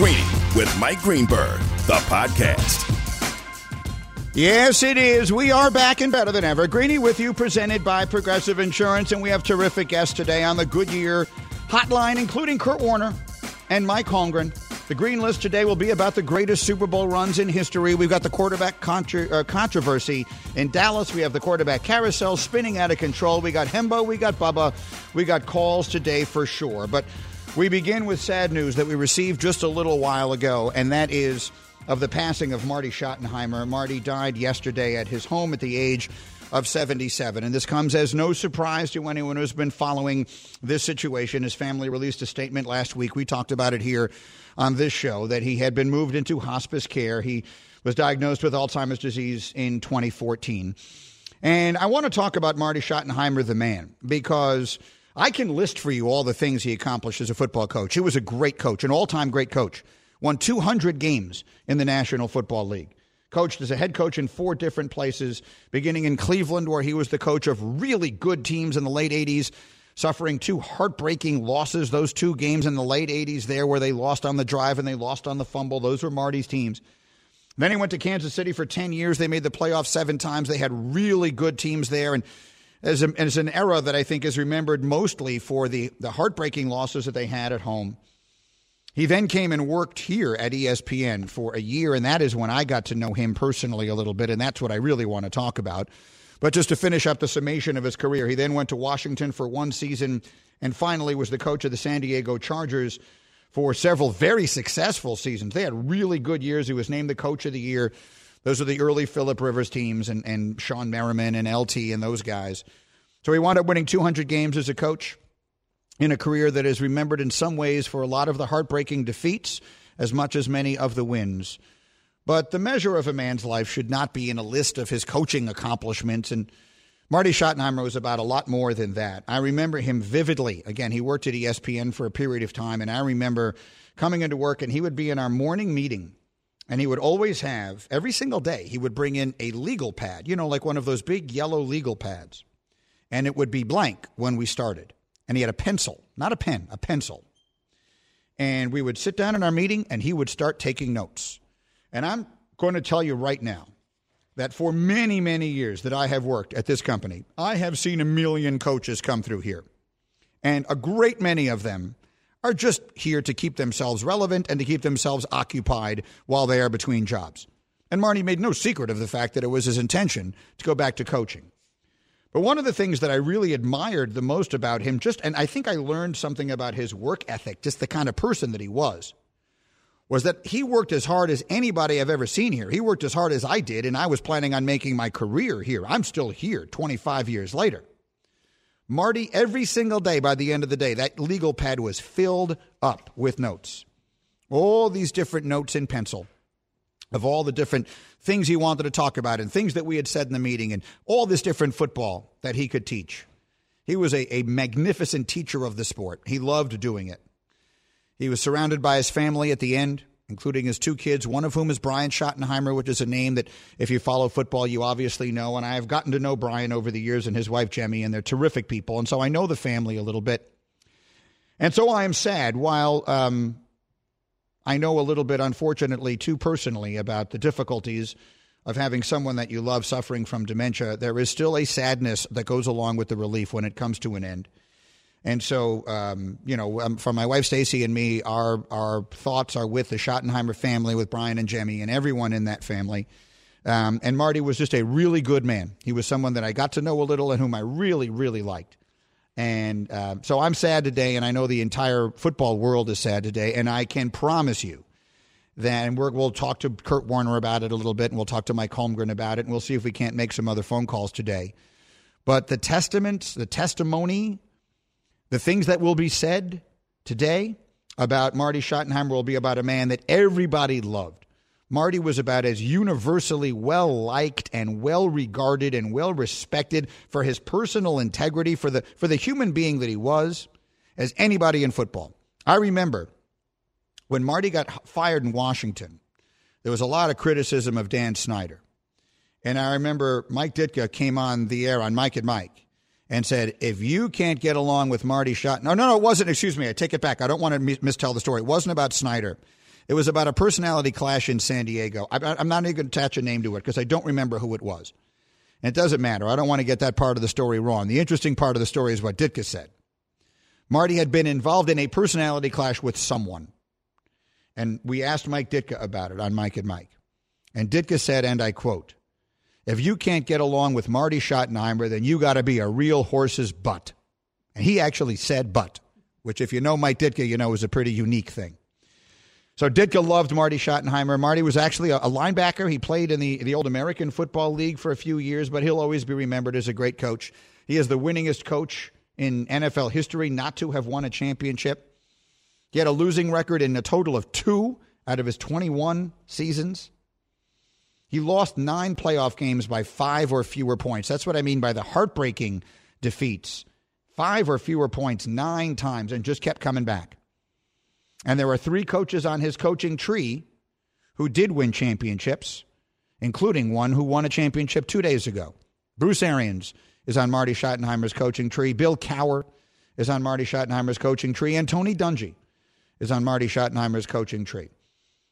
Greeny with Mike Greenberg, the podcast. Yes, it is. We are back and better than ever. Greeny with you, presented by Progressive Insurance, and we have terrific guests today on the Goodyear Hotline, including Kurt Warner and Mike Holmgren. The green list today will be about the greatest Super Bowl runs in history. We've got the quarterback uh, controversy in Dallas. We have the quarterback carousel spinning out of control. We got Hembo, we got Bubba, we got calls today for sure. But we begin with sad news that we received just a little while ago, and that is of the passing of Marty Schottenheimer. Marty died yesterday at his home at the age of 77. And this comes as no surprise to anyone who's been following this situation. His family released a statement last week. We talked about it here on this show that he had been moved into hospice care. He was diagnosed with Alzheimer's disease in 2014. And I want to talk about Marty Schottenheimer, the man, because I can list for you all the things he accomplished as a football coach. He was a great coach, an all time great coach, won 200 games in the National Football League. Coached as a head coach in four different places, beginning in Cleveland, where he was the coach of really good teams in the late 80s, suffering two heartbreaking losses, those two games in the late 80s there where they lost on the drive and they lost on the fumble. Those were Marty's teams. Then he went to Kansas City for 10 years. They made the playoffs seven times. They had really good teams there. And as, a, as an era that I think is remembered mostly for the, the heartbreaking losses that they had at home. He then came and worked here at ESPN for a year, and that is when I got to know him personally a little bit, and that's what I really want to talk about. But just to finish up the summation of his career, he then went to Washington for one season and finally was the coach of the San Diego Chargers for several very successful seasons. They had really good years. He was named the coach of the year. Those are the early Philip Rivers teams and, and Shawne Merriman and LT and those guys. So he wound up winning 200 games as a coach in a career that is remembered in some ways for a lot of the heartbreaking defeats as much as many of the wins. But the measure of a man's life should not be in a list of his coaching accomplishments. And Marty Schottenheimer was about a lot more than that. I remember him vividly. Again, he worked at ESPN for a period of time, and I remember coming into work, and he would be in our morning meeting, and he would always have, every single day, he would bring in a legal pad, you know, like one of those big yellow legal pads, and it would be blank when we started. And he had a pencil, not a pen, a pencil. And we would sit down in our meeting, and he would start taking notes. And I'm going to tell you right now that for many, many years that I have worked at this company, I have seen a million coaches come through here. And a great many of them are just here to keep themselves relevant and to keep themselves occupied while they are between jobs. And Marty made no secret of the fact that it was his intention to go back to coaching. But one of the things that I really admired the most about him, just, and I think I learned something about his work ethic, just the kind of person that he was, was that he worked as hard as anybody I've ever seen here. He worked as hard as I did, and I was planning on making my career here. I'm still here 25 years later. Marty, every single day by the end of the day, that legal pad was filled up with notes. All these different notes in pencil of all the different things he wanted to talk about and things that we had said in the meeting and all this different football that he could teach. He was a, a magnificent teacher of the sport. He loved doing it. He was surrounded by his family at the end, including his two kids, one of whom is Brian Schottenheimer, which is a name that, if you follow football, you obviously know. And I have gotten to know Brian over the years and his wife, Jemmy, and they're terrific people. And so I know the family a little bit. And so I am sad while um, I know a little bit, unfortunately, too personally, about the difficulties of having someone that you love suffering from dementia. There is still a sadness that goes along with the relief when it comes to an end. And so, um, you know, um, for my wife Stacy and me, our our thoughts are with the Schottenheimer family, with Brian and Jemmy, and everyone in that family. Um, and Marty was just a really good man. He was someone that I got to know a little and whom I really, really liked. And uh, so I'm sad today, and I know the entire football world is sad today. And I can promise you that, and we will talk to Kurt Warner about it a little bit, and we'll talk to Mike Holmgren about it, and we'll see if we can't make some other phone calls today. But the testament, the testimony the things that will be said today about Marty Schottenheimer will be about a man that everybody loved. Marty was about as universally well liked and well regarded and well respected for his personal integrity, for the, for the human being that he was, as anybody in football. I remember when Marty got fired in Washington, there was a lot of criticism of Dan Snyder. And I remember Mike Ditka came on the air on Mike and Mike and said, if you can't get along with Marty Schott, no, no, no, it wasn't. Excuse me, I take it back. I don't want to mis- mistell the story. It wasn't about Snyder. It was about a personality clash in San Diego. I'm not even going to attach a name to it because I don't remember who it was. And it doesn't matter. I don't want to get that part of the story wrong. The interesting part of the story is what Ditka said. Marty had been involved in a personality clash with someone. And we asked Mike Ditka about it on Mike and Mike. And Ditka said, and I quote, if you can't get along with Marty Schottenheimer, then you got to be a real horse's butt. And he actually said butt, which, if you know Mike Ditka, you know is a pretty unique thing. So Ditka loved Marty Schottenheimer. Marty was actually a, a, linebacker. He played in the, the old American Football League for a few years, but he'll always be remembered as a great coach. He is the winningest coach in NFL history not to have won a championship. He had a losing record in a total of two out of his 21 seasons. He lost nine playoff games by five or fewer points. That's what I mean by the heartbreaking defeats. Five or fewer points nine times and just kept coming back. And there are three coaches on his coaching tree who did win championships, including one who won a championship two days ago. Bruce Arians is on Marty Schottenheimer's coaching tree. Bill Cowher is on Marty Schottenheimer's coaching tree. And Tony Dungy is on Marty Schottenheimer's coaching tree.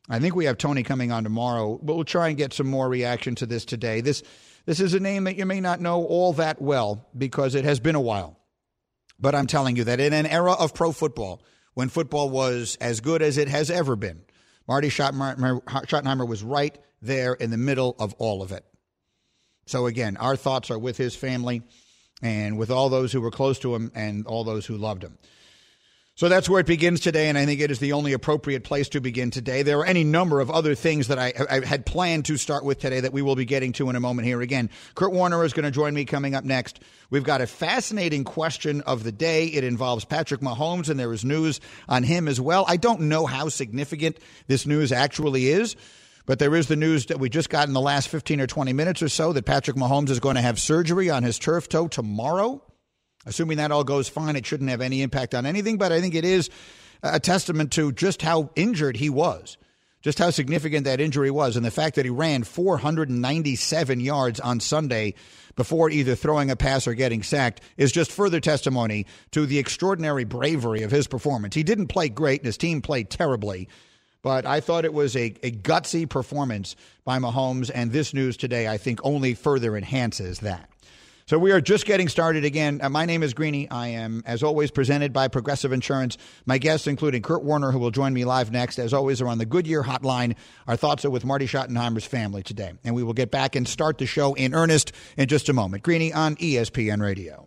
I think we have Tony coming on tomorrow, but we'll try and get some more reaction to this today. This, this is a name that you may not know all that well because it has been a while. But I'm telling you that in an era of pro football, when football was as good as it has ever been. Marty Schottenheimer was right there in the middle of all of it. So, again, our thoughts are with his family and with all those who were close to him and all those who loved him. So that's where it begins today, and I think it is the only appropriate place to begin today. There are any number of other things that I, I, had planned to start with today that we will be getting to in a moment here. Again, Kurt Warner is going to join me coming up next. We've got a fascinating question of the day. It involves Patrick Mahomes, and there is news on him as well. I don't know how significant this news actually is. But there is the news that we just got in the last 15 or 20 minutes or so that Patrick Mahomes is going to have surgery on his turf toe tomorrow. Assuming that all goes fine, it shouldn't have any impact on anything, but I think it is a testament to just how injured he was, just how significant that injury was, and the fact that he ran 497 yards on Sunday before either throwing a pass or getting sacked is just further testimony to the extraordinary bravery of his performance. He didn't play great, and his team played terribly. But I thought it was a, a gutsy performance by Mahomes, and this news today, I think, only further enhances that. So we are just getting started again. Uh, my name is Greeny. I am, as always, presented by Progressive Insurance. My guests, including Kurt Warner, who will join me live next, as always, are on the Goodyear Hotline. Our thoughts are with Marty Schottenheimer's family today, and we will get back and start the show in earnest in just a moment. Greeny on ESPN Radio.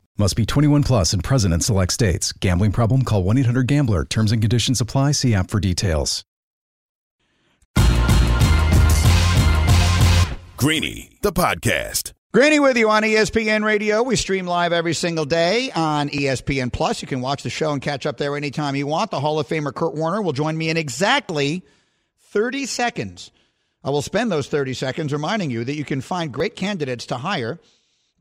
Must be 21 plus and present in select states. Gambling problem? Call 1 800 GAMBLER. Terms and conditions apply. See app for details. Greeny, the podcast. Greeny with you on ESPN Radio. We stream live every single day on ESPN Plus. You can watch the show and catch up there anytime you want. The Hall of Famer Kurt Warner will join me in exactly 30 seconds. I will spend those 30 seconds reminding you that you can find great candidates to hire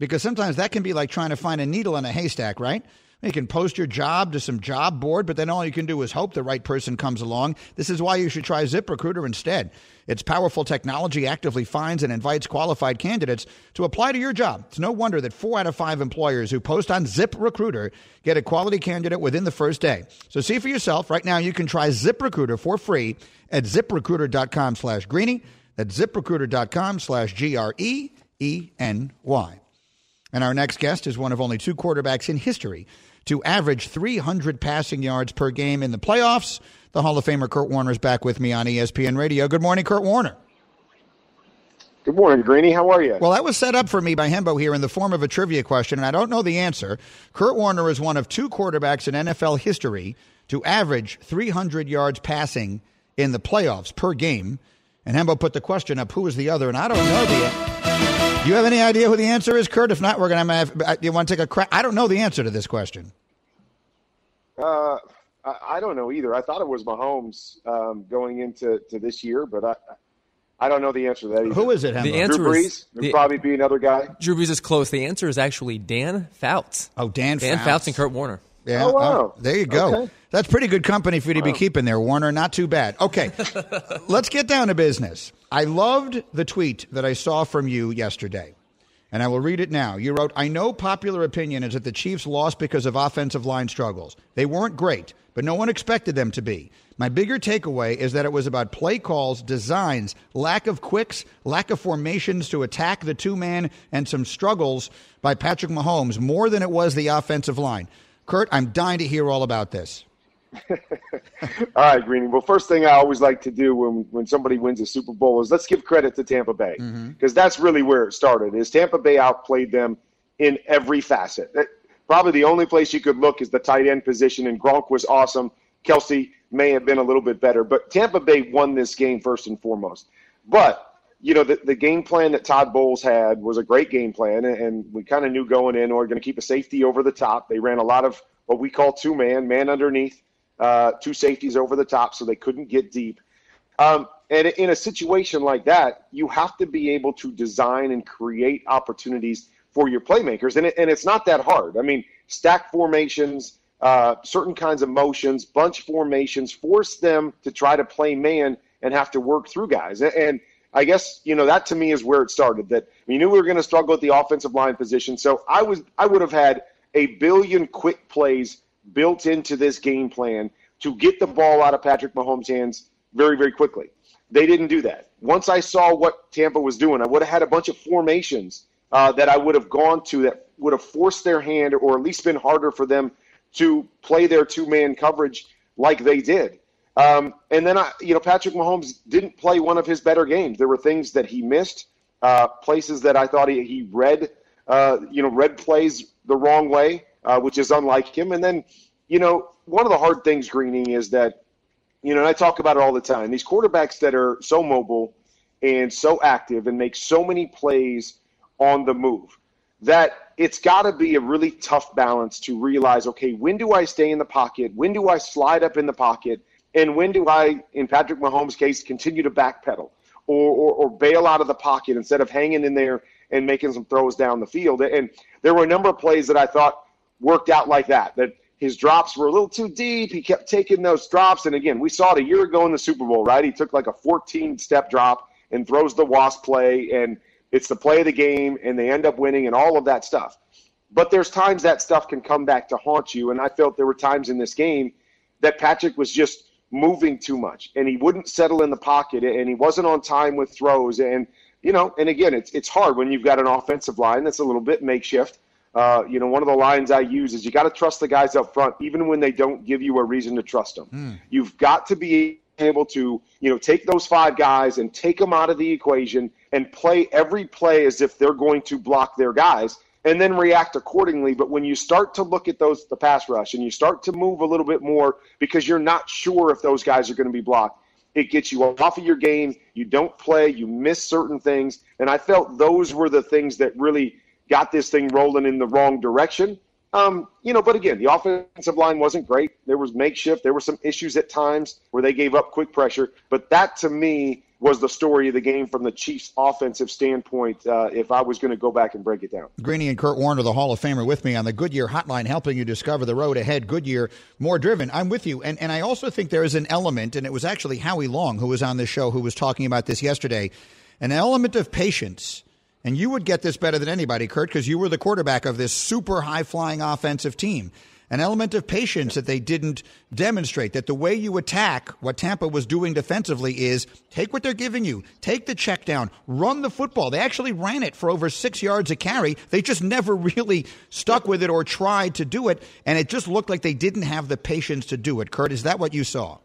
because sometimes that can be like trying to find a needle in a haystack, right? You can post your job to some job board, but then all you can do is hope the right person comes along. This is why you should try ZipRecruiter instead. Its powerful technology actively finds and invites qualified candidates to apply to your job. It's no wonder that four out of five employers who post on ZipRecruiter get a quality candidate within the first day. So see for yourself. Right now, you can try ZipRecruiter for free at ziprecruiter.com slash greeny. That's ziprecruiter.com slash G R E E N Y. And our next guest is one of only two quarterbacks in history to average 300 passing yards per game in the playoffs. The Hall of Famer Kurt Warner is back with me on ESPN Radio. Good morning, Kurt Warner. Good morning, Greeny. How are you? Well, that was set up for me by Hembo here in the form of a trivia question, and I don't know the answer. Kurt Warner is one of two quarterbacks in NFL history to average 300 yards passing in the playoffs per game. And Hembo put the question up, who is the other? And I don't know the. Do you have any idea who the answer is, Kurt? If not, we're going to have. Uh, you want to take a crack? I don't know the answer to this question. Uh, I don't know either. I thought it was Mahomes um, going into to this year, but I I don't know the answer to that either. Who is it? Hembo? The answer Drew Brees is would the, probably be another guy. Drew Brees is close. The answer is actually Dan Fouts. Oh, Dan. Dan Fouts. Fouts and Kurt Warner. Yeah. Oh, wow. there you go. Okay. That's pretty good company for you to be keeping there, Warner. Not too bad. Okay, let's get down to business. I loved the tweet that I saw from you yesterday, and I will read it now. You wrote, I know popular opinion is that the Chiefs lost because of offensive line struggles. They weren't great, but no one expected them to be. My bigger takeaway is that it was about play calls, designs, lack of quicks, lack of formations to attack the two man, and some struggles by Patrick Mahomes more than it was the offensive line. Kurt, I'm dying to hear all about this. All right, Greeny. Well, first thing I always like to do when when somebody wins a Super Bowl is let's give credit to Tampa Bay mm-hmm. because that's really where it started. Is Tampa Bay outplayed them in every facet. That- Probably the only place you could look is the tight end position, and Gronk was awesome. Kelce may have been a little bit better, but Tampa Bay won this game first and foremost. But you know, the, the game plan that Todd Bowles had was a great game plan, and, and we kind of knew going in, we're going to keep a safety over the top. They ran a lot of what we call two man, man underneath, uh, two safeties over the top, so they couldn't get deep. Um, and in a situation like that, you have to be able to design and create opportunities for your playmakers, and, it, and it's not that hard. I mean, stack formations, uh, certain kinds of motions, bunch formations, force them to try to play man and have to work through guys. And, I guess you know that to me is where it started. That we knew we were going to struggle at the offensive line position, so I was I would have had a billion quick plays built into this game plan to get the ball out of Patrick Mahomes' hands very very quickly. They didn't do that. Once I saw what Tampa was doing, I would have had a bunch of formations uh, that I would have gone to that would have forced their hand or at least been harder for them to play their two man coverage like they did. Um, and then I, you know, Patrick Mahomes didn't play one of his better games. There were things that he missed, uh, places that I thought he, he read, uh, you know, read plays the wrong way, uh, which is unlike him. And then, you know, one of the hard things, Greening, is that, you know, I talk about it all the time. These quarterbacks that are so mobile and so active and make so many plays on the move that it's got to be a really tough balance to realize okay, when do I stay in the pocket? When do I slide up in the pocket? And when do I, in Patrick Mahomes' case, continue to backpedal or, or, or bail out of the pocket instead of hanging in there and making some throws down the field? And there were a number of plays that I thought worked out like that, that his drops were a little too deep. He kept taking those drops. And again, we saw it a year ago in the Super Bowl, right? He took like a 14 step drop and throws the wasp play. And it's the play of the game, and they end up winning, and all of that stuff. But there's times that stuff can come back to haunt you, and I felt there were times in this game that Patrick was just moving too much, and he wouldn't settle in the pocket, and he wasn't on time with throws, and you know, and again, it's it's hard when you've got an offensive line that's a little bit makeshift. Uh, you know, one of the lines I use is you got to trust the guys up front, even when they don't give you a reason to trust them. You've got to be able to, you know, take those five guys and take them out of the equation and play every play as if they're going to block their guys and then react accordingly. But when you start to look at those the pass rush and you start to move a little bit more because you're not sure if those guys are going to be blocked, it gets you off of your game. You don't play, you miss certain things. And I felt those were the things that really got this thing rolling in the wrong direction. Um, you know, but again, the offensive line wasn't great. There was makeshift. There were some issues at times where they gave up quick pressure. But that to me was the story of the game from the Chiefs' offensive standpoint. Uh, if I was going to go back and break it down, Greeny and Kurt Warner, the Hall of Famer, with me on the Goodyear Hotline, helping you discover the road ahead. Goodyear, more driven. I'm with you, and and I also think there is an element, and it was actually Howie Long who was on this show who was talking about this yesterday, an element of patience. And you would get this better than anybody, Kurt, because you were the quarterback of this super high flying offensive team. An element of patience that they didn't demonstrate. That the way you attack what Tampa was doing defensively is take what they're giving you, take the check down, run the football. They actually ran it for over six yards a carry. They just never really stuck with it or tried to do it. And it just looked like they didn't have the patience to do it. Kurt, is that what you saw?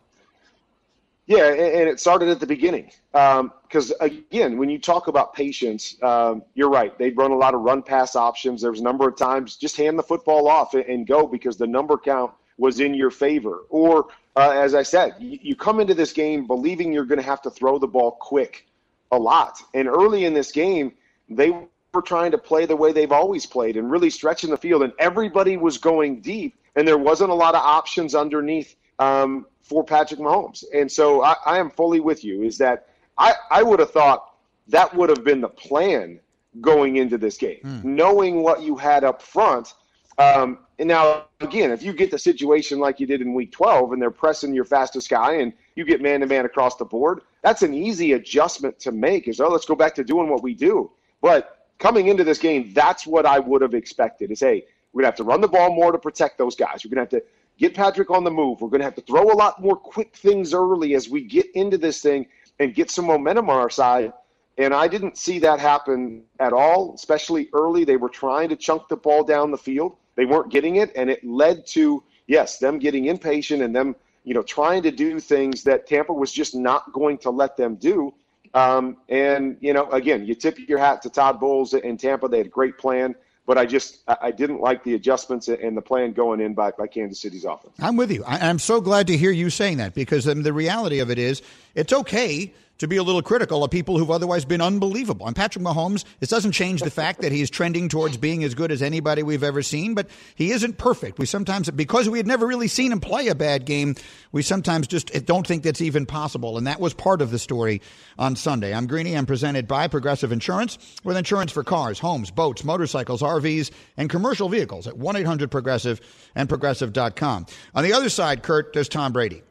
Yeah, and, it started at the beginning. Because um, again, when you talk about patience, um, you're right. They'd run a lot of run pass options. There was a number of times just hand the football off and, and go because the number count was in your favor. Or, uh, as I said, you, you come into this game believing you're going to have to throw the ball quick a lot. And early in this game, they were trying to play the way they've always played and really stretching the field. And everybody was going deep, and there wasn't a lot of options underneath um, for Patrick Mahomes. And so I, I am fully with you. Is that I, I would have thought that would have been the plan going into this game, mm. knowing what you had up front. Um, and now, again, if you get the situation like you did in week 12 and they're pressing your fastest guy and you get man to man across the board, that's an easy adjustment to make is, oh, let's go back to doing what we do. But coming into this game, that's what I would have expected is, hey, we're going to have to run the ball more to protect those guys. We're going to have to get Patrick on the move. We're going to have to throw a lot more quick things early as we get into this thing and get some momentum on our side. And I didn't see that happen at all, especially early. They were trying to chunk the ball down the field. They weren't getting it, and it led to yes, them getting impatient and them you know trying to do things that Tampa was just not going to let them do. Um, and you know, again, you tip your hat to Todd Bowles in Tampa. They had a great plan but I just I didn't like the adjustments and the plan going in by, by Kansas City's offense. I'm with you. I'm so glad to hear you saying that because um, the reality of it is it's okay to be a little critical of people who've otherwise been unbelievable. And Patrick Mahomes, this doesn't change the fact that he's trending towards being as good as anybody we've ever seen, but he isn't perfect. We sometimes, because we had never really seen him play a bad game, we sometimes just don't think that's even possible. And that was part of the story on Sunday. I'm Greeny. I'm presented by Progressive Insurance with insurance for cars, homes, boats, motorcycles, RVs, and commercial vehicles at 1 800 Progressive and Progressive.com. On the other side, Kurt, there's Tom Brady.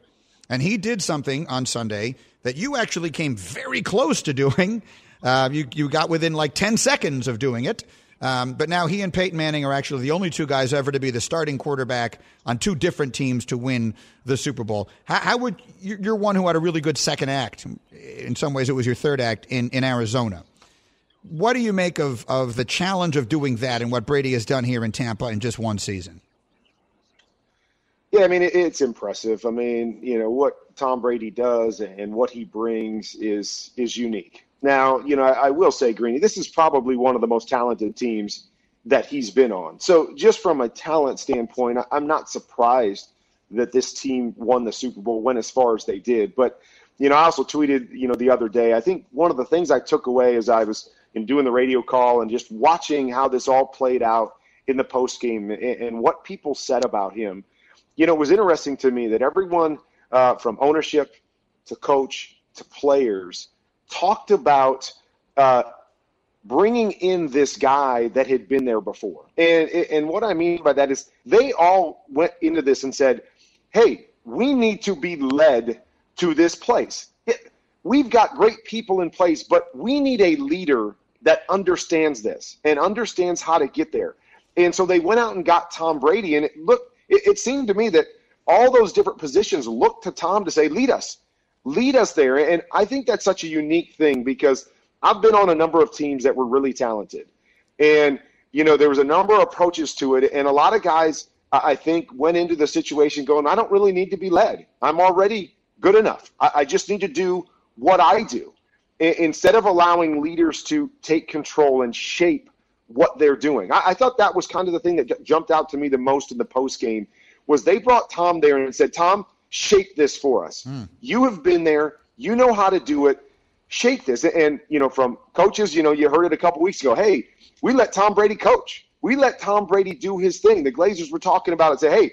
And he did something on Sunday that you actually came very close to doing. Uh, you, you got within like 10 seconds of doing it. Um, but now he and Peyton Manning are actually the only two guys ever to be the starting quarterback on two different teams to win the Super Bowl. How, how, would you're one who had a really good second act? In some ways, it was your third act in, in Arizona. What do you make of, of the challenge of doing that and what Brady has done here in Tampa in just one season? Yeah, I mean it, it's impressive. I mean, you know what Tom Brady does and what he brings is is unique. Now, you know, I, I will say, Greeny, this is probably one of the most talented teams that he's been on. So, just from a talent standpoint, I, I'm not surprised that this team won the Super Bowl, went as far as they did. But, you know, I also tweeted, you know, the other day. I think one of the things I took away as I was in doing the radio call and just watching how this all played out in the post game and, and what people said about him you know, it was interesting to me that everyone uh, from ownership to coach to players talked about uh, bringing in this guy that had been there before. And, and what I mean by that is they all went into this and said, hey, we need to be led to this place. We've got great people in place, but we need a leader that understands this and understands how to get there. And so they went out and got Tom Brady, and it looked it, it seemed to me that all those different positions looked to Tom to say, lead us, lead us there. And I think that's such a unique thing because I've been on a number of teams that were really talented. And, you know, there was a number of approaches to it. And a lot of guys, I think, went into the situation going, I don't really need to be led. I'm already good enough. I, I just need to do what I do. instead of allowing leaders to take control and shape what they're doing. I, I, thought that was kind of the thing that jumped out to me the most in the post game was they brought Tom there and said, Tom, shape this for us. Mm. You have been there. You know how to do it. Shape this. And, you know, from coaches, you know, you heard it a couple weeks ago. Hey, we let Tom Brady coach. We let Tom Brady do his thing. The Glazers were talking about it. Say, hey,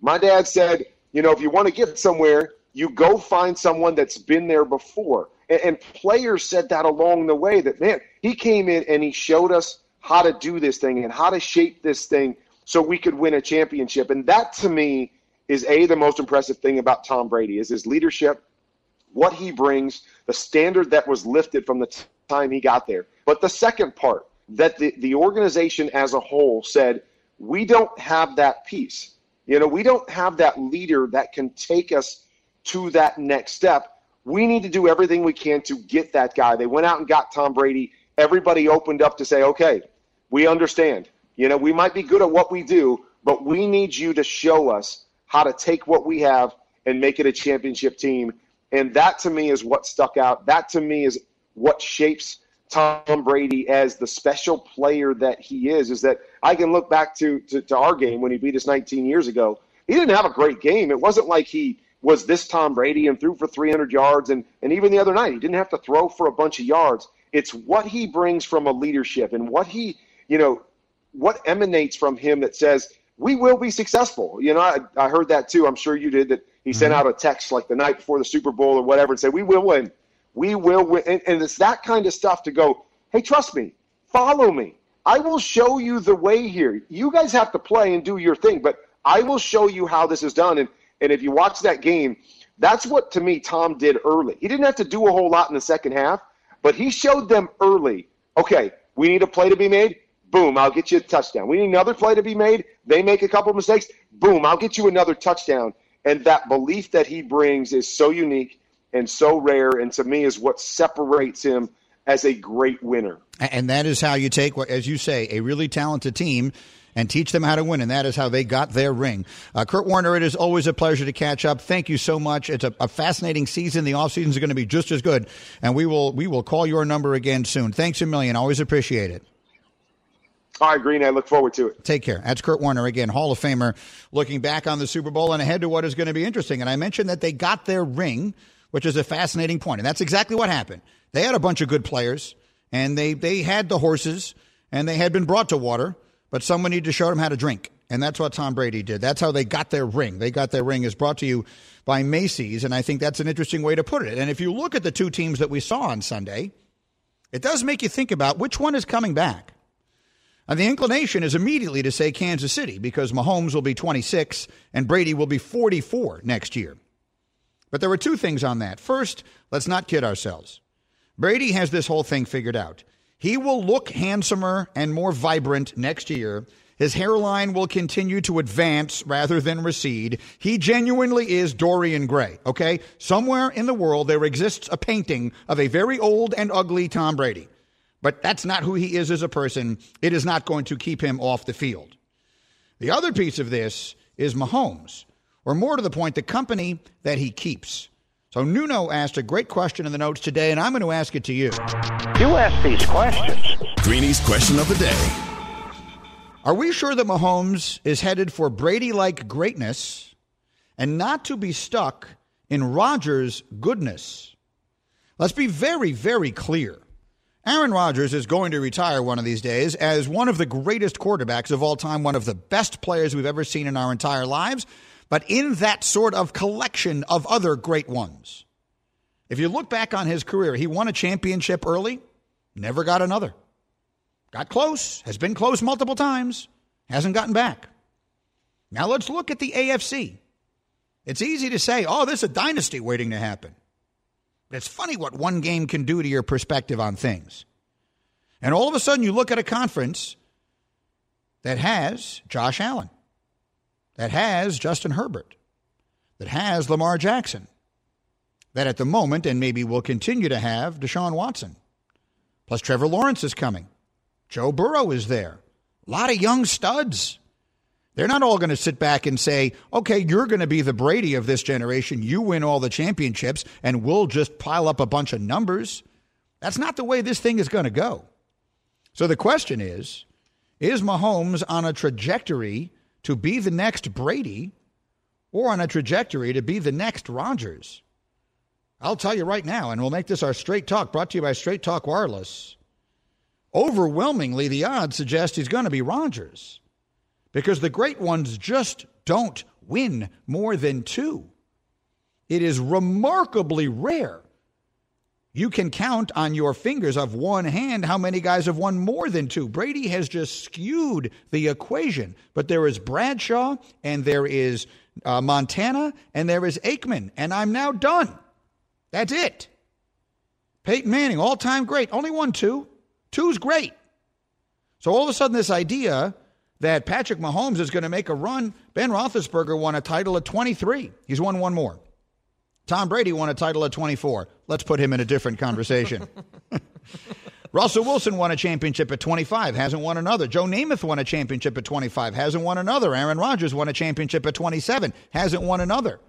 my dad said, you know, if you want to get somewhere, you go find someone that's been there before. And, and players said that along the way that, man, he came in and he showed us how to do this thing and how to shape this thing so we could win a championship. And that to me is a the most impressive thing about Tom Brady is his leadership, what he brings, the standard that was lifted from the t- time he got there. But the second part that the, the organization as a whole said, we don't have that piece. You know, we don't have that leader that can take us to that next step. We need to do everything we can to get that guy. They went out and got Tom Brady. Everybody opened up to say, okay, we understand. You know, we might be good at what we do, but we need you to show us how to take what we have and make it a championship team. And that to me is what stuck out. That to me is what shapes Tom Brady as the special player that he is. Is that I can look back to, to, to our game when he beat us 19 years ago, he didn't have a great game. It wasn't like he was this Tom Brady and threw for 300 yards. And, and even the other night, he didn't have to throw for a bunch of yards. It's what he brings from a leadership and what he, you know, what emanates from him that says, we will be successful. You know, I, I heard that too. I'm sure you did that. He mm-hmm. sent out a text like the night before the Super Bowl or whatever and said, we will win. We will win. And, and it's that kind of stuff to go, hey, trust me, follow me. I will show you the way here. You guys have to play and do your thing, but I will show you how this is done. And, and if you watch that game, that's what to me Tom did early. He didn't have to do a whole lot in the second half, but he showed them early. Okay, we need a play to be made. Boom, I'll get you a touchdown. We need another play to be made. They make a couple mistakes. Boom, I'll get you another touchdown. And that belief that he brings is so unique and so rare, and to me is what separates him as a great winner. And that is how you take, as you say, a really talented team and teach them how to win. And that is how they got their ring. Uh, Kurt Warner, it is always a pleasure to catch up. Thank you so much. It's a, a fascinating season. The offseason is going to be just as good. And we will, we will call your number again soon. Thanks a million. Always appreciate it. All right, Green. I look forward to it. Take care. That's Kurt Warner again, Hall of Famer, looking back on the Super Bowl and ahead to what is going to be interesting. And I mentioned that they got their ring, which is a fascinating point, and that's exactly what happened. They had a bunch of good players, and they they had the horses, and they had been brought to water, but someone needed to show them how to drink. And that's what Tom Brady did. That's how they got their ring. They got their ring is brought to you by Macy's. And I think that's an interesting way to put it. And if you look at the two teams that we saw on Sunday, it does make you think about which one is coming back. And the inclination is immediately to say Kansas City because Mahomes will be 26 and Brady will be 44 next year. But there were two things on that. First, let's not kid ourselves. Brady has this whole thing figured out. He will look handsomer and more vibrant next year. His hairline will continue to advance rather than recede. He genuinely is Dorian Gray, okay? Somewhere in the world there exists a painting of a very old and ugly Tom Brady. But that's not who he is as a person. It is not going to keep him off the field. The other piece of this is Mahomes, or more to the point, the company that he keeps. So Nuno asked a great question in the notes today, and I'm going to ask it to you. You ask these questions. Greeny's question of the day. Are we sure that Mahomes is headed for Brady like greatness and not to be stuck in Rodgers' goodness? Let's be very, very clear. Aaron Rodgers is going to retire one of these days as one of the greatest quarterbacks of all time, one of the best players we've ever seen in our entire lives but in that sort of collection of other great ones. If you look back on his career, he won a championship early, never got another. Got close, has been close multiple times, hasn't gotten back. Now let's look at the AFC. It's easy to say, oh, there's a dynasty waiting to happen. It's funny what one game can do to your perspective on things. And all of a sudden, you look at a conference that has Josh Allen, that has Justin Herbert, that has Lamar Jackson, that at the moment, and maybe will continue to have Deshaun Watson. Plus, Trevor Lawrence is coming. Joe Burrow is there. A lot of young studs. They're not all going to sit back and say, okay, you're going to be the Brady of this generation. You win all the championships, and we'll just pile up a bunch of numbers. That's not the way this thing is going to go. So the question is is Mahomes on a trajectory to be the next Brady or on a trajectory to be the next Rodgers. I'll tell you right now, and we'll make this our straight talk brought to you by Straight Talk Wireless. Overwhelmingly, the odds suggest he's going to be Rodgers because the great ones just don't win more than two. It is remarkably rare you can count on your fingers of one hand how many guys have won more than two. Brady has just skewed the equation. But there is Bradshaw, and there is uh, Montana, and there is Aikman, and I'm now done. That's it. Peyton Manning, all time great, only won two. Two's great. So all of a sudden, this idea that Patrick Mahomes is going to make a run, Ben Roethlisberger won a title at 23. He's won one more. Tom Brady won a title at 24. Let's put him in a different conversation. Russell Wilson won a championship at 25, hasn't won another. Joe Namath won a championship at 25, hasn't won another. Aaron Rodgers won a championship at 27, hasn't won another.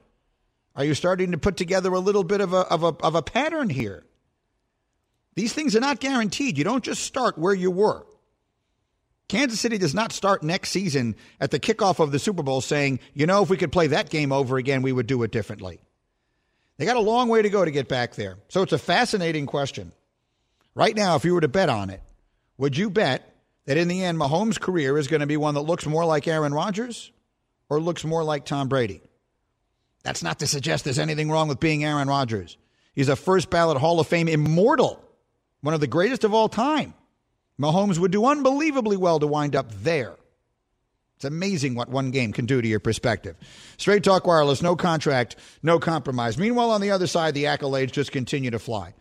Are you starting to put together a little bit of a, of a, of a pattern here? These things are not guaranteed. You don't just start where you were. Kansas City does not start next season at the kickoff of the Super Bowl saying, you know, if we could play that game over again, we would do it differently. They got a long way to go to get back there. So it's a fascinating question. Right now, if you were to bet on it, would you bet that in the end, Mahomes' career is going to be one that looks more like Aaron Rodgers or looks more like Tom Brady? That's not to suggest there's anything wrong with being Aaron Rodgers. He's a first ballot Hall of Fame immortal, one of the greatest of all time. Mahomes would do unbelievably well to wind up there. It's amazing what one game can do to your perspective. Straight Talk Wireless, no contract, no compromise. Meanwhile, on the other side, the accolades just continue to fly.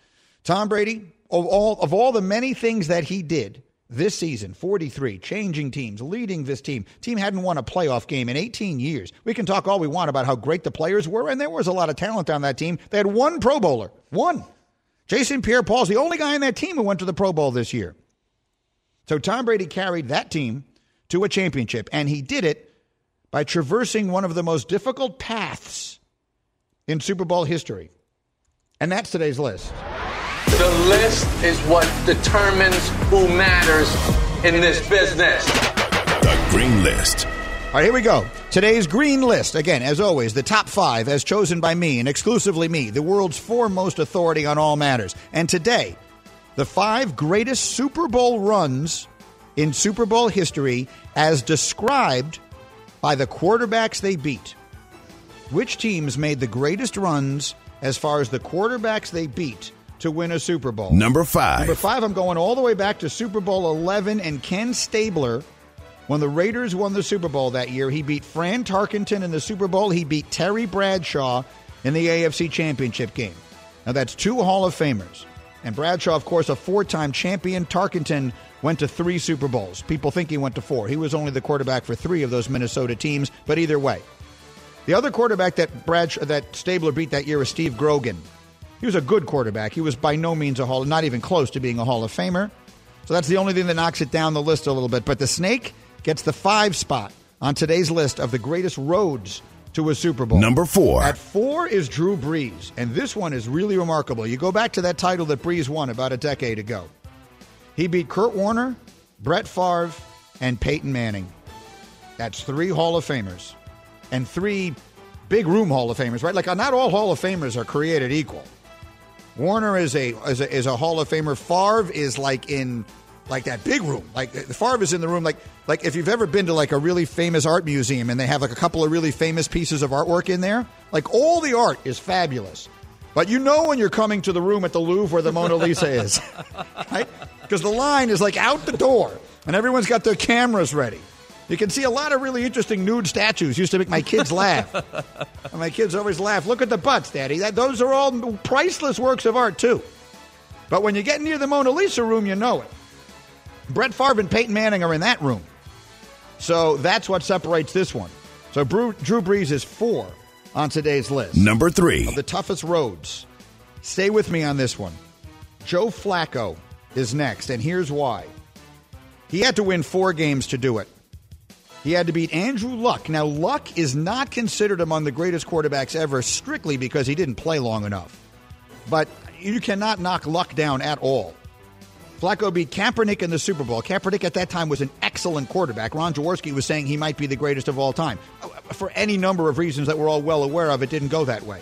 Tom Brady, of all, of all the many things that he did this season, 43, changing teams, leading this team. Team hadn't won a playoff game in 18 years. We can talk all we want about how great the players were, and there was a lot of talent on that team. They had one Pro Bowler, one. Jason Pierre Paul's the only guy in that team who went to the Pro Bowl this year. So Tom Brady carried that team to a championship, and he did it by traversing one of the most difficult paths in Super Bowl history. And that's today's list. The list is what determines who matters in this business. The Green List. All right, here we go. Today's green list. Again, as always, the top five as chosen by me and exclusively me, the world's foremost authority on all matters. And today, the five greatest Super Bowl runs in Super Bowl history as described by the quarterbacks they beat. Which teams made the greatest runs as far as the quarterbacks they beat to win a Super Bowl? Number five. Number five, I'm going all the way back to Super Bowl 11 and Ken Stabler. When the Raiders won the Super Bowl that year, he beat Fran Tarkenton in the Super Bowl. He beat Terry Bradshaw in the AFC Championship game. Now, that's two Hall of Famers. And Bradshaw, of course, a four time champion. Tarkenton went to three Super Bowls. People think he went to four. He was only the quarterback for three of those Minnesota teams, but either way. The other quarterback that Bradshaw, that Stabler beat that year was Steve Grogan. He was a good quarterback. He was by no means a Hall, not even close to being a Hall of Famer. So that's the only thing that knocks it down the list a little bit. But the Snake gets the five spot on today's list of the greatest roads to a Super Bowl. Number four. At four is Drew Brees, and this one is really remarkable. You go back to that title that Brees won about a decade ago. He beat Kurt Warner, Brett Favre, and Peyton Manning. That's three Hall of Famers and three big room Hall of Famers, right? Like not all Hall of Famers are created equal. Warner is a is a, is a Hall of Famer. Favre is like in like that big room. Like uh, Favre is in the room. Like like if you've ever been to like a really famous art museum and they have like a couple of really famous pieces of artwork in there. Like all the art is fabulous, but you know when you're coming to the room at the Louvre where the Mona Lisa is, right? Because the line is like out the door and everyone's got their cameras ready. You can see a lot of really interesting nude statues. Used to make my kids laugh. and my kids always laugh. Look at the butts, Daddy. That, those are all priceless works of art too. But when you get near the Mona Lisa room, you know it. Brett Favre and Peyton Manning are in that room. So that's what separates this one. So Drew, Drew Brees is four on today's list. Number three. Of the toughest roads. Stay with me on this one. Joe Flacco is next, and here's why. He had to win four games to do it. He had to beat Andrew Luck. Now, Luck is not considered among the greatest quarterbacks ever strictly because he didn't play long enough. But you cannot knock Luck down at all. Flacco beat Kaepernick in the Super Bowl. Kaepernick at that time was an excellent quarterback. Ron Jaworski was saying he might be the greatest of all time. Uh, for any number of reasons that we're all well aware of, it didn't go that way.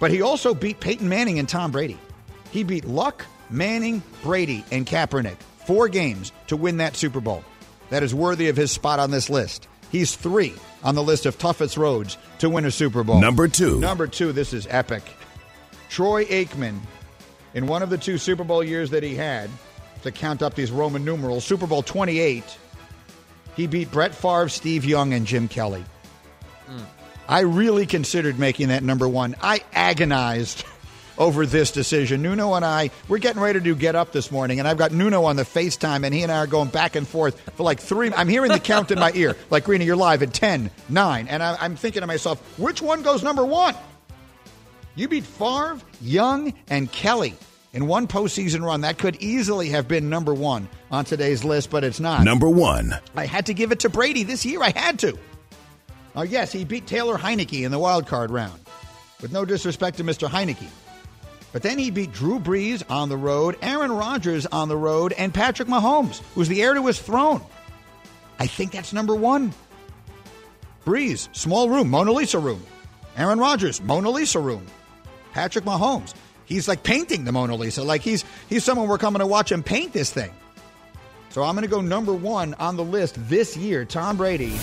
But he also beat Peyton Manning and Tom Brady. He beat Luck, Manning, Brady, and Kaepernick. Four games to win that Super Bowl that is worthy of his spot on this list. He's three on the list of toughest roads to win a Super Bowl. Number two. Number two, this is epic. Troy Aikman, in one of the two Super Bowl years that he had, to count up these Roman numerals, Super Bowl 28, he beat Brett Favre, Steve Young, and Jim Kelly. Mm. I really considered making that number one. I agonized over this decision. Nuno and I, we're getting ready to do Get Up this morning, and I've got Nuno on the FaceTime, and he and I are going back and forth for like three. I'm hearing the count in my ear, like, Greeny, you're live at 10, 9. And I, I'm thinking to myself, which one goes number one? You beat Favre, Young, and Kelly in one postseason run. That could easily have been number one on today's list, but it's not. Number one. I had to give it to Brady this year. I had to. Oh, yes, he beat Taylor Heinicke in the wild card round. With no disrespect to Mr. Heinicke. But then he beat Drew Brees on the road, Aaron Rodgers on the road, and Patrick Mahomes, who's the heir to his throne. I think that's number one. Brees, small room, Mona Lisa room. Aaron Rodgers, Mona Lisa room. Patrick Mahomes, he's like painting the Mona Lisa. Like he's he's someone we're coming to watch him paint this thing. So I'm going to go number one on the list this year. Tom Brady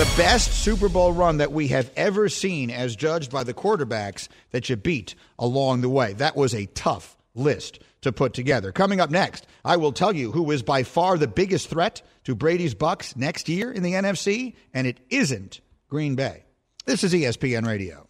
the best Super Bowl run that we have ever seen, as judged by the quarterbacks that you beat along the way. That was a tough list to put together. Coming up next, I will tell you who is by far the biggest threat to Brady's Bucks next year in the NFC, and it isn't Green Bay. This is ESPN Radio.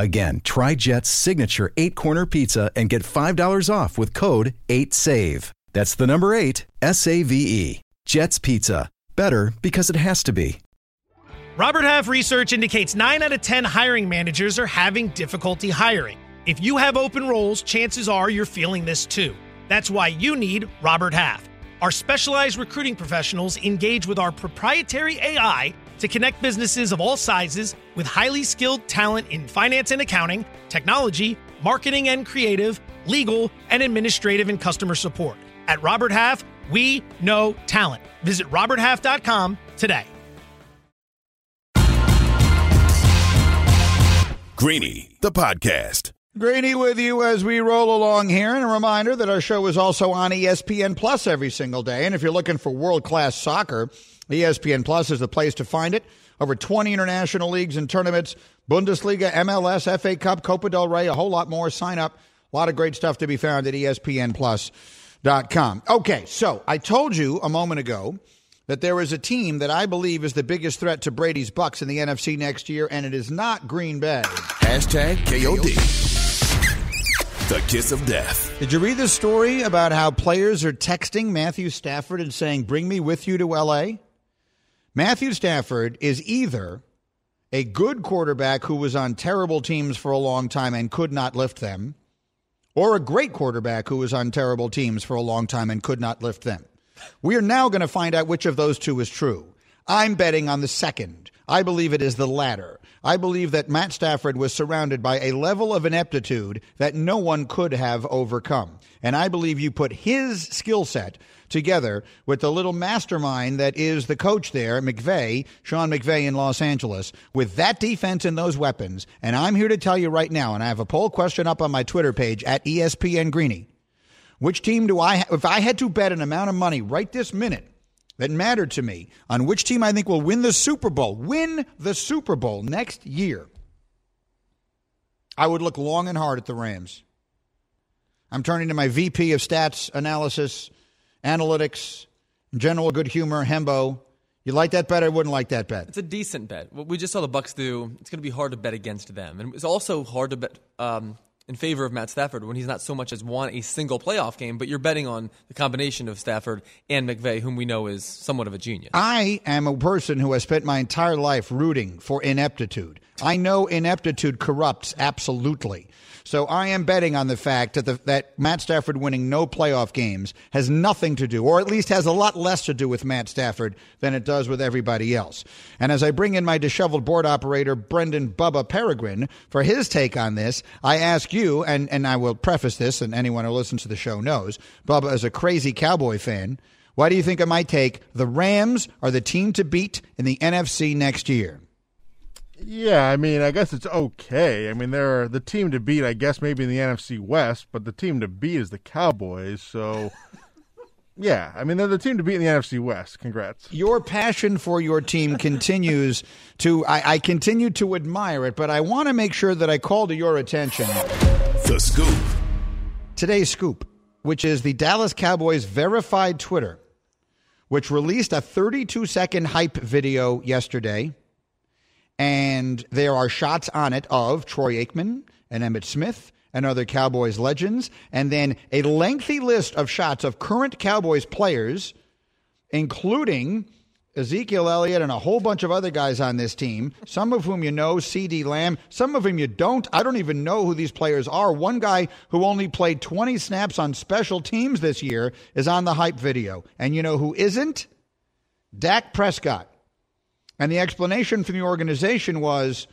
Again, try Jet's signature eight corner pizza and get $5 off with code 8SAVE. That's the number eight, S A V E. Jet's Pizza. Better because it has to be. Robert Half research indicates 9 out of 10 hiring managers are having difficulty hiring. If you have open roles, chances are you're feeling this too. That's why you need Robert Half. Our specialized recruiting professionals engage with our proprietary AI to connect businesses of all sizes with highly skilled talent in finance and accounting, technology, marketing and creative, legal, and administrative and customer support. At Robert Half, we know talent. Visit RobertHalf.com today. Greeny, the podcast. Greeny with you as we roll along here. And a reminder that our show is also on ESPN Plus every single day. And if you're looking for world class soccer, ESPN Plus is the place to find it. Over 20 international leagues and tournaments, Bundesliga, MLS, FA Cup, Copa del Rey, a whole lot more. Sign up. A lot of great stuff to be found at ESPNplus.com. Okay, so I told you a moment ago that there is a team that I believe is the biggest threat to Brady's Bucks in the NFC next year, and it is not Green Bay. Hashtag KOD. The kiss of death. Did you read the story about how players are texting Matthew Stafford and saying, Bring me with you to LA? Matthew Stafford is either a good quarterback who was on terrible teams for a long time and could not lift them, or a great quarterback who was on terrible teams for a long time and could not lift them. We are now going to find out which of those two is true. I'm betting on the second. I believe it is the latter. I believe that Matt Stafford was surrounded by a level of ineptitude that no one could have overcome. And I believe you put his skill set together with the little mastermind that is the coach there, McVay, Sean McVay in Los Angeles, with that defense and those weapons. And I'm here to tell you right now, and I have a poll question up on my Twitter page at ESPN Greeny. Which team do I, if I had to bet an amount of money right this minute that mattered to me on which team I think will win the Super Bowl, win the Super Bowl next year, I would look long and hard at the Rams. I'm turning to my VP of stats analysis, analytics, general good humor, Hembo. You like that bet? I wouldn't like that bet. It's a decent bet. What we just saw the Bucks do, it's going to be hard to bet against them, and it's also hard to bet um, in favor of Matt Stafford when he's not so much as won a single playoff game, but you're betting on the combination of Stafford and McVay, whom we know is somewhat of a genius. I am a person who has spent my entire life rooting for ineptitude. I know ineptitude corrupts absolutely. So I am betting on the fact that the, that Matt Stafford winning no playoff games has nothing to do, or at least has a lot less to do with Matt Stafford than it does with everybody else. And as I bring in my disheveled board operator, Brendan Bubba Peregrine, for his take on this, I ask you, and, and I will preface this, and anyone who listens to the show knows, Bubba is a crazy Cowboy fan. Why do you think I might take the Rams are the team to beat in the NFC next year? Yeah, I mean, I guess it's okay. I mean, they're the team to beat, I guess, maybe in the NFC West, but the team to beat is the Cowboys. So, yeah, I mean, they're the team to beat in the NFC West. Congrats. Your passion for your team continues to, I, I continue to admire it, but I want to make sure that I call to your attention The scoop. today's scoop, which is the Dallas Cowboys verified Twitter, which released a 32 second hype video yesterday and there are shots on it of Troy Aikman and Emmitt Smith and other Cowboys legends, and then a lengthy list of shots of current Cowboys players, including Ezekiel Elliott and a whole bunch of other guys on this team, some of whom you know, CeeDee Lamb, some of whom you don't. I don't even know who these players are. One guy who only played 20 snaps on special teams this year is on the hype video. And you know who isn't? Dak Prescott. And the explanation from the organization was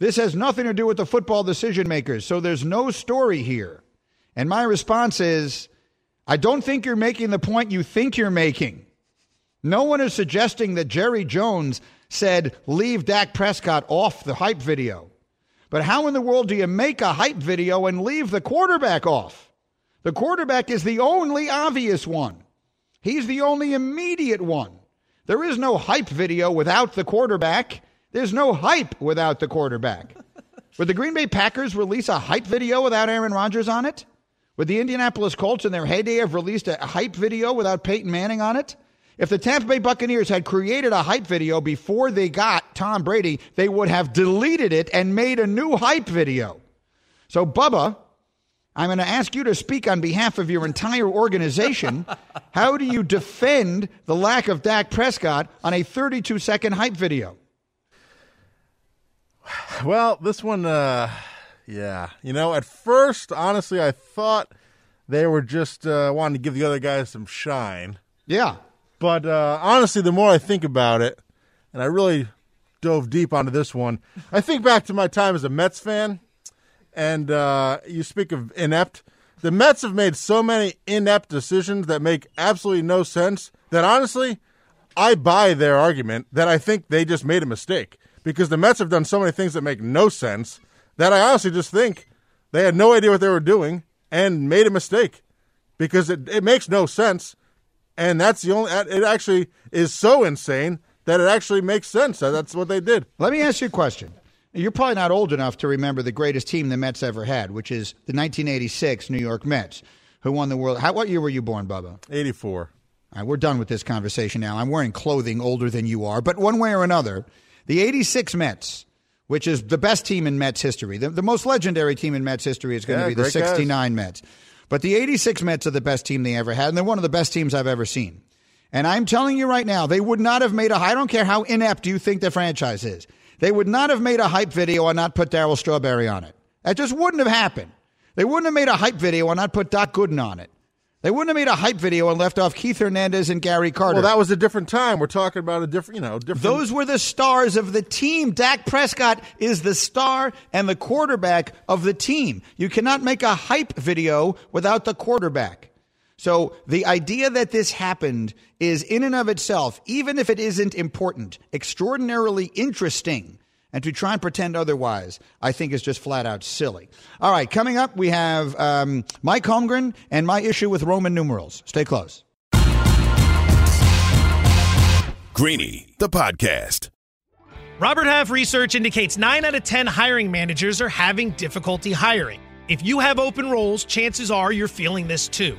this has nothing to do with the football decision makers, so there's no story here. And my response is I don't think you're making the point you think you're making. No one is suggesting that Jerry Jones said, leave Dak Prescott off the hype video. But how in the world do you make a hype video and leave the quarterback off? The quarterback is the only obvious one. He's the only immediate one. There is no hype video without the quarterback. There's no hype without the quarterback. Would the Green Bay Packers release a hype video without Aaron Rodgers on it? Would the Indianapolis Colts in their heyday have released a hype video without Peyton Manning on it? If the Tampa Bay Buccaneers had created a hype video before they got Tom Brady, they would have deleted it and made a new hype video. So, Bubba, I'm going to ask you to speak on behalf of your entire organization. How do you defend the lack of Dak Prescott on a 32 second hype video? Well, this one, uh, yeah. You know, at first, honestly, I thought they were just uh, wanting to give the other guys some shine. Yeah. But uh, honestly, the more I think about it, and I really dove deep onto this one, I think back to my time as a Mets fan, and uh, you speak of inept. The Mets have made so many inept decisions that make absolutely no sense that honestly, I buy their argument that I think they just made a mistake because the Mets have done so many things that make no sense that I honestly just think they had no idea what they were doing and made a mistake because it, it makes no sense. And that's the only, it actually is so insane that it actually makes sense. That that's what they did. Let me ask you a question. You're probably not old enough to remember the greatest team the Mets ever had, which is the 1986 New York Mets, who won the world. How, what year were you born, Bubba? 84. All right, we're done with this conversation now. I'm wearing clothing older than you are, but one way or another, the 86 Mets, which is the best team in Mets history, the, the most legendary team in Mets history is going Yeah, to be the 69 guys. Mets. But the 86 Mets are the best team they ever had, and they're one of the best teams I've ever seen. And I'm telling you right now, they would not have made a. I don't care how inept you think the franchise is. They would not have made a hype video and not put Darryl Strawberry on it. That just wouldn't have happened. They wouldn't have made a hype video and not put Doc Gooden on it. They wouldn't have made a hype video and left off Keith Hernandez and Gary Carter. Well, that was a different time. We're talking about a different, you know, different. Those were the stars of the team. Dak Prescott is the star and the quarterback of the team. You cannot make a hype video without the quarterback. So the idea that this happened is in and of itself, even if it isn't important, extraordinarily interesting. And to try and pretend otherwise, I think is just flat out silly. All right, coming up, we have um, Mike Holmgren and my issue with Roman numerals. Stay close. Greeny, the podcast. Robert Half research indicates 9 out of 10 hiring managers are having difficulty hiring. If you have open roles, chances are you're feeling this too.